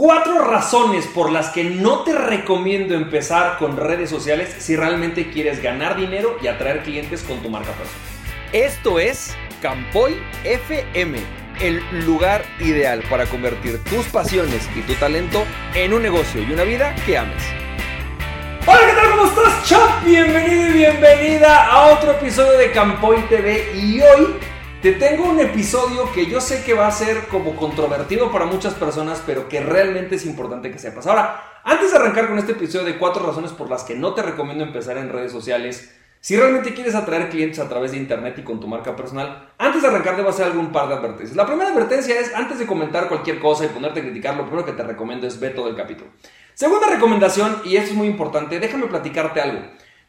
Cuatro razones por las que no te recomiendo empezar con redes sociales si realmente quieres ganar dinero y atraer clientes con tu marca personal. Esto es Campoy FM, el lugar ideal para convertir tus pasiones y tu talento en un negocio y una vida que ames. Hola, ¿qué tal? ¿Cómo estás, Chop? Bienvenido y bienvenida a otro episodio de Campoy TV y hoy te tengo un episodio que yo sé que va a ser como controvertido para muchas personas, pero que realmente es importante que sepas. Ahora, antes de arrancar con este episodio de cuatro razones por las que no te recomiendo empezar en redes sociales, si realmente quieres atraer clientes a través de internet y con tu marca personal, antes de arrancar debo hacer algún par de advertencias. La primera advertencia es, antes de comentar cualquier cosa y ponerte a criticar, lo primero que te recomiendo es ver todo el capítulo. Segunda recomendación, y esto es muy importante, déjame platicarte algo.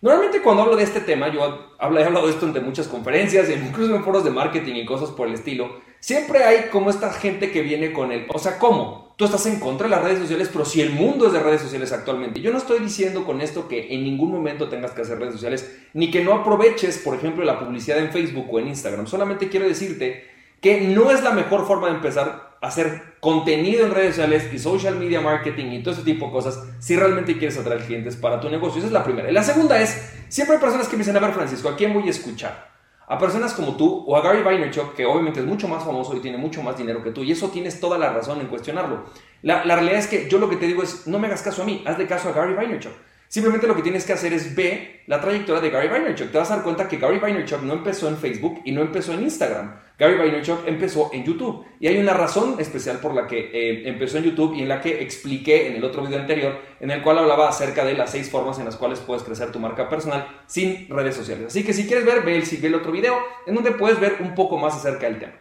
Normalmente cuando hablo de este tema, yo he hablado de esto en muchas conferencias, incluso en foros de marketing y cosas por el estilo, siempre hay como esta gente que viene con el, o sea, ¿cómo? Tú estás en contra de las redes sociales, pero si el mundo es de redes sociales actualmente. Yo no estoy diciendo con esto que en ningún momento tengas que hacer redes sociales, ni que no aproveches, por ejemplo, la publicidad en Facebook o en Instagram. Solamente quiero decirte que no es la mejor forma de empezar hacer contenido en redes sociales y social media marketing y todo ese tipo de cosas si realmente quieres atraer clientes para tu negocio. Esa es la primera. Y la segunda es, siempre hay personas que me dicen, a ver Francisco, ¿a quién voy a escuchar? A personas como tú o a Gary Vaynerchuk, que obviamente es mucho más famoso y tiene mucho más dinero que tú, y eso tienes toda la razón en cuestionarlo. La, la realidad es que yo lo que te digo es, no me hagas caso a mí, hazle caso a Gary Vaynerchuk. Simplemente lo que tienes que hacer es ver la trayectoria de Gary Vaynerchuk. Te vas a dar cuenta que Gary Vaynerchuk no empezó en Facebook y no empezó en Instagram. Gary Vaynerchuk empezó en YouTube. Y hay una razón especial por la que eh, empezó en YouTube y en la que expliqué en el otro video anterior, en el cual hablaba acerca de las seis formas en las cuales puedes crecer tu marca personal sin redes sociales. Así que si quieres ver, ve el, ve el otro video en donde puedes ver un poco más acerca del tema.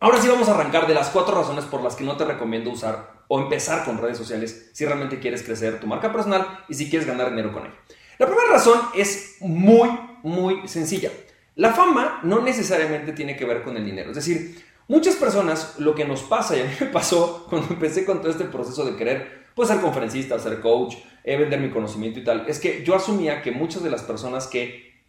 Ahora sí vamos a arrancar de las cuatro razones por las que no te recomiendo usar o empezar con redes sociales si realmente quieres crecer tu marca personal y si quieres ganar dinero con ella. La primera razón es muy, muy sencilla. La fama no necesariamente tiene que ver con el dinero. Es decir, muchas personas lo que nos pasa, y a mí me pasó cuando empecé con todo este proceso de querer pues, ser conferencista, ser coach, eh, vender mi conocimiento y tal, es que yo asumía que muchas de las personas que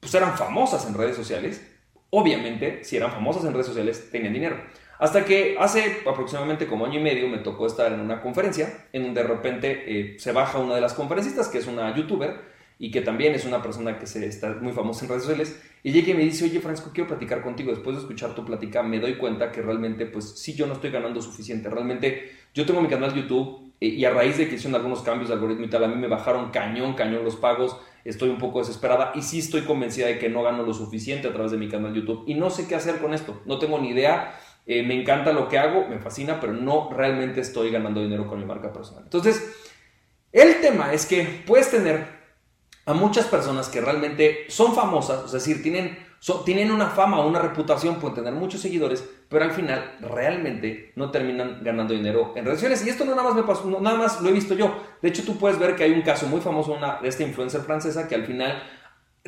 pues, eran famosas en redes sociales, obviamente, si eran famosas en redes sociales, tenían dinero. Hasta que hace aproximadamente como año y medio me tocó estar en una conferencia en donde de repente eh, se baja una de las conferencistas, que es una youtuber y que también es una persona que se está muy famosa en redes sociales, y llega y me dice, oye Francisco, quiero platicar contigo. Después de escuchar tu plática me doy cuenta que realmente, pues sí, yo no estoy ganando suficiente. Realmente yo tengo mi canal de YouTube eh, y a raíz de que hicieron algunos cambios de algoritmo y tal, a mí me bajaron cañón, cañón los pagos estoy un poco desesperada y sí estoy convencida de que no gano lo suficiente a través de mi canal de YouTube y no sé qué hacer con esto, no tengo ni idea, eh, me encanta lo que hago, me fascina, pero no realmente estoy ganando dinero con mi marca personal. Entonces, el tema es que puedes tener a muchas personas que realmente son famosas, es decir, tienen, tienen una fama, una reputación, pueden tener muchos seguidores, pero al final realmente no terminan ganando dinero en redes sociales. Y esto no nada más me pasó, nada más lo he visto yo. De hecho, tú puedes ver que hay un caso muy famoso de esta influencer francesa que al final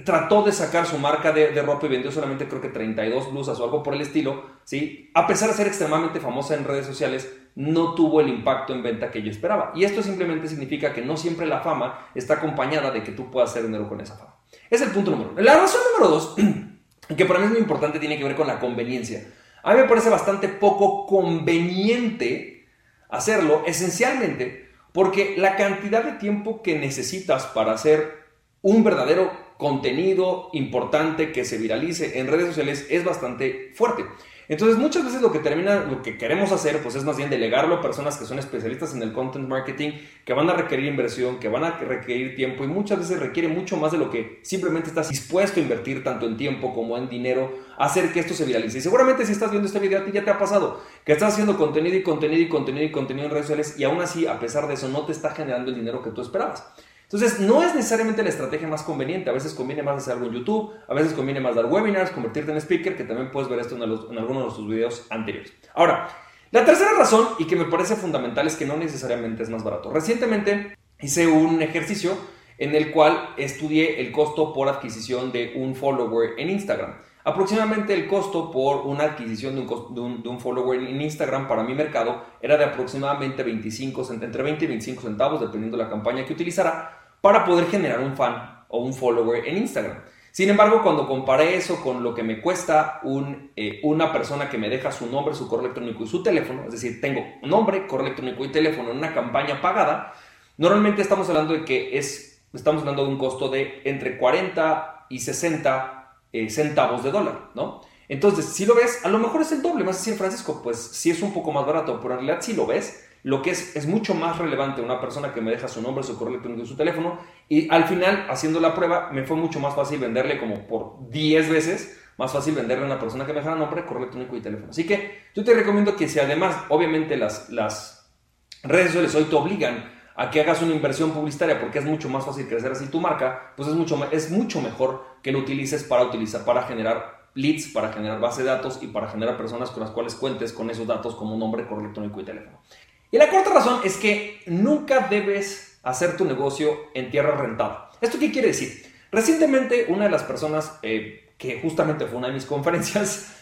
trató de sacar su marca de, ropa y vendió solamente creo que 32 blusas o algo por el estilo, ¿sí? A pesar de ser extremadamente famosa en redes sociales, no tuvo el impacto en venta que yo esperaba. Y esto simplemente significa que no siempre la fama está acompañada de que tú puedas hacer dinero con esa fama. Es el punto número uno. La razón número dos, que para mí es muy importante, tiene que ver con la conveniencia. A mí me parece bastante poco conveniente hacerlo, esencialmente porque la cantidad de tiempo que necesitas para hacer un verdadero contenido importante que se viralice en redes sociales es bastante fuerte. Entonces muchas veces lo que termina, lo que queremos hacer, pues es más bien delegarlo a personas que son especialistas en el content marketing, que van a requerir inversión, que van a requerir tiempo y muchas veces requiere mucho más de lo que simplemente estás dispuesto a invertir tanto en tiempo como en dinero, hacer que esto se viralice. Y seguramente si estás viendo este video a ti ya te ha pasado que estás haciendo contenido y contenido y contenido y contenido en redes sociales y aún así, a pesar de eso, no te está generando el dinero que tú esperabas. Entonces, no es necesariamente la estrategia más conveniente. A veces conviene más hacer algo en YouTube, a veces conviene más dar webinars, convertirte en speaker, que también puedes ver esto en, algunos de sus videos anteriores. Ahora, la tercera razón, y que me parece fundamental, es que no necesariamente es más barato. Recientemente hice un ejercicio en el cual estudié el costo por adquisición de un follower en Instagram. Aproximadamente el costo por una adquisición de un, de un, follower en Instagram para mi mercado era de aproximadamente 25, entre 20 y 25 centavos, dependiendo de la campaña que utilizara para poder generar un fan o un follower en Instagram. Sin embargo, cuando comparé eso con lo que me cuesta eh, una persona que me deja su nombre, su correo electrónico y su teléfono, es decir, tengo nombre, correo electrónico y teléfono en una campaña pagada, normalmente estamos hablando de que es, estamos hablando de un costo de entre 40 y 60 eh, centavos de dólar, ¿no? Entonces, si lo ves, a lo mejor es el doble, más decir, Francisco, pues sí es un poco más barato, pero en realidad si lo ves, lo que es, es mucho más relevante una persona que me deja su nombre, su correo electrónico y su teléfono. Y al final, haciendo la prueba, me fue mucho más fácil venderle como por 10 veces más fácil venderle a una persona que me deja nombre, correo electrónico y teléfono. Así que yo te recomiendo que si además, obviamente las, las redes sociales hoy te obligan a que hagas una inversión publicitaria porque es mucho más fácil crecer así tu marca, pues es mucho, es mucho mejor que lo utilices para, utilizar, para generar leads, para generar base de datos y para generar personas con las cuales cuentes con esos datos como nombre, correo electrónico y teléfono. Y la cuarta razón es que nunca debes hacer tu negocio en tierra rentada. ¿Esto qué quiere decir? Recientemente una de las personas eh, que justamente fue una de mis conferencias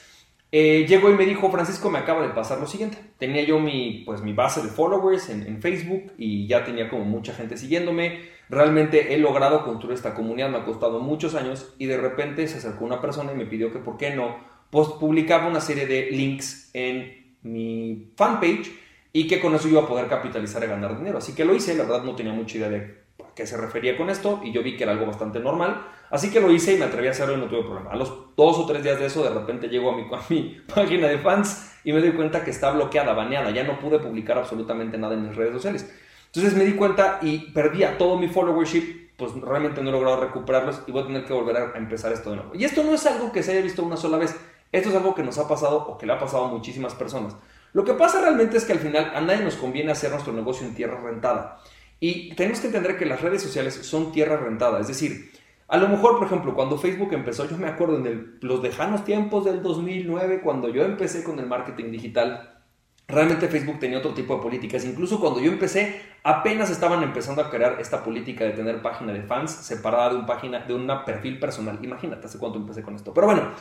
eh, llegó y me dijo, Francisco, me acaba de pasar lo siguiente. Tenía yo mi, pues, mi base de followers en, en, Facebook y ya tenía como mucha gente siguiéndome. Realmente he logrado construir esta comunidad, me ha costado muchos años y de repente se acercó una persona y me pidió que por qué no pues, publicaba una serie de links en mi fanpage y que con eso iba a poder capitalizar y ganar dinero. Así que lo hice, la verdad no tenía mucha idea de a qué se refería con esto y yo vi que era algo bastante normal. Así que lo hice y me atreví a hacerlo y no tuve problema. A los dos o tres días de eso, de repente llego a mi, a mi página de fans y me doy cuenta que está bloqueada, baneada. Ya no pude publicar absolutamente nada en mis redes sociales. Entonces me di cuenta y perdí a todo mi followership. Pues realmente no he logrado recuperarlos y voy a tener que volver a empezar esto de nuevo. Y esto no es algo que se haya visto una sola vez. Esto es algo que nos ha pasado o que le ha pasado a muchísimas personas. Lo que pasa realmente es que al final a nadie nos conviene hacer nuestro negocio en tierra rentada. Y tenemos que entender que las redes sociales son tierra rentada. Es decir, a lo mejor, por ejemplo, cuando Facebook empezó, yo me acuerdo en los lejanos tiempos del 2009, cuando yo empecé con el marketing digital, realmente Facebook tenía otro tipo de políticas. Incluso cuando yo empecé, apenas estaban empezando a crear esta política de tener página de fans separada de un página, de un perfil personal. Imagínate hace cuánto empecé con esto. Pero bueno,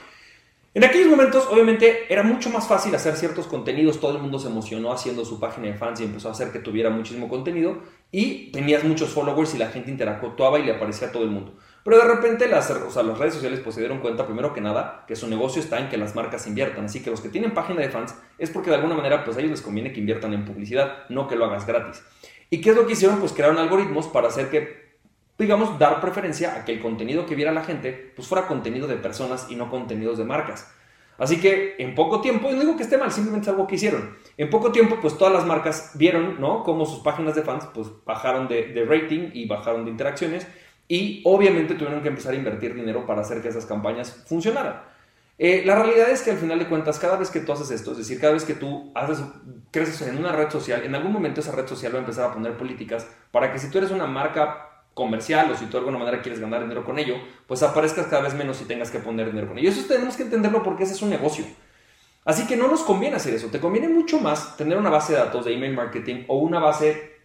en aquellos momentos, obviamente, era mucho más fácil hacer ciertos contenidos, todo el mundo se emocionó haciendo su página de fans y empezó a hacer que tuviera muchísimo contenido y tenías muchos followers y la gente interactuaba y le aparecía a todo el mundo. Pero de repente las, redes sociales pues, se dieron cuenta, primero que nada, que su negocio está en que las marcas inviertan. Así que los que tienen página de fans es porque de alguna manera pues, a ellos les conviene que inviertan en publicidad, no que lo hagas gratis. ¿Y qué es lo que hicieron? Pues crearon algoritmos para hacer que digamos, dar preferencia a que el contenido que viera la gente pues fuera contenido de personas y no contenidos de marcas. Así que en poco tiempo, y no digo que esté mal, simplemente es algo que hicieron. En poco tiempo, pues todas las marcas vieron, ¿no? Cómo sus páginas de fans, pues bajaron de, rating y bajaron de interacciones. Y obviamente tuvieron que empezar a invertir dinero para hacer que esas campañas funcionaran. Eh, la realidad es que al final de cuentas, cada vez que tú haces esto, es decir, cada vez que tú haces, creces en una red social, en algún momento esa red social va a empezar a poner políticas para que si tú eres una marca comercial o si tú de alguna manera quieres ganar dinero con ello, pues aparezcas cada vez menos y tengas que poner dinero con ello. Eso tenemos que entenderlo porque ese es un negocio. Así que no nos conviene hacer eso. Te conviene mucho más tener una base de datos de email marketing o una base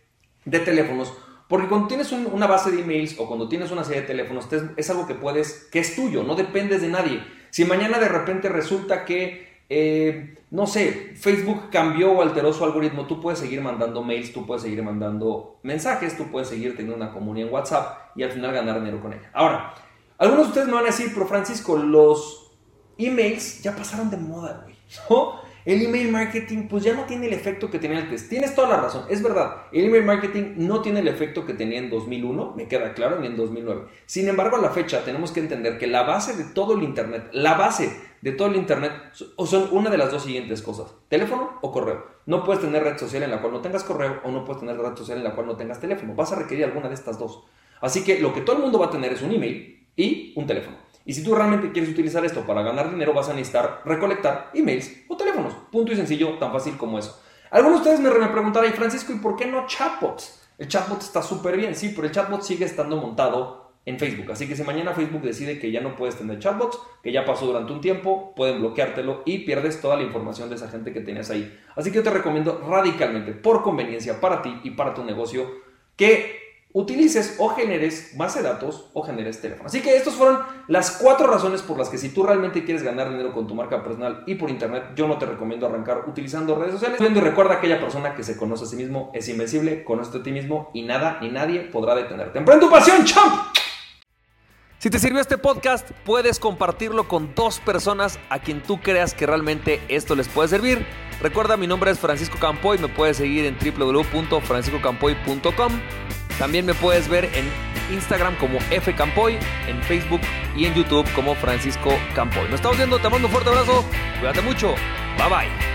de teléfonos. Porque cuando tienes una base de emails o cuando tienes una serie de teléfonos, es algo que puedes, que es tuyo, no dependes de nadie. Si mañana de repente resulta que eh, no sé, Facebook cambió o alteró su algoritmo, tú puedes seguir mandando mails, tú puedes seguir mandando mensajes, tú puedes seguir teniendo una comunidad en WhatsApp y al final ganar dinero con ella. Ahora, algunos de ustedes me van a decir, pero Francisco, los emails ya pasaron de moda, güey. ¿No? El email marketing pues ya no tiene el efecto que tenía antes. Tienes toda la razón, es verdad. El email marketing no tiene el efecto que tenía en 2001, me queda claro, ni en 2009. Sin embargo, a la fecha tenemos que entender que la base de todo el Internet, la base de todo el Internet son una de las dos siguientes cosas, teléfono o correo. No puedes tener red social en la cual no tengas correo o no puedes tener red social en la cual no tengas teléfono. Vas a requerir alguna de estas dos. Así que lo que todo el mundo va a tener es un email y un teléfono. Y si tú realmente quieres utilizar esto para ganar dinero, vas a necesitar recolectar emails o teléfonos. Punto y sencillo, tan fácil como eso. Algunos de ustedes me, me preguntarán, Francisco, ¿y por qué no chatbots? El chatbot está súper bien, sí, pero el chatbot sigue estando montado en Facebook. Así que si mañana Facebook decide que ya no puedes tener chatbots, que ya pasó durante un tiempo, pueden bloqueártelo y pierdes toda la información de esa gente que tenías ahí. Así que yo te recomiendo radicalmente, por conveniencia para ti y para tu negocio, que utilices o generes base de datos o generes teléfono. Así que estas fueron las cuatro razones por las que si tú realmente quieres ganar dinero con tu marca personal y por internet, yo no te recomiendo arrancar utilizando redes sociales. Y recuerda aquella persona que se conoce a sí mismo es invencible, conoce a ti mismo y nada ni nadie podrá detenerte. ¡Emprende tu pasión, champ! Si te sirvió este podcast, puedes compartirlo con dos personas a quien tú creas que realmente esto les puede servir. Recuerda, mi nombre es Francisco Campoy, me puedes seguir en www.franciscocampoy.com. También me puedes ver en Instagram como F Campoy, en Facebook y en YouTube como Francisco Campoy. Nos estamos viendo, te mando un fuerte abrazo, cuídate mucho, bye bye.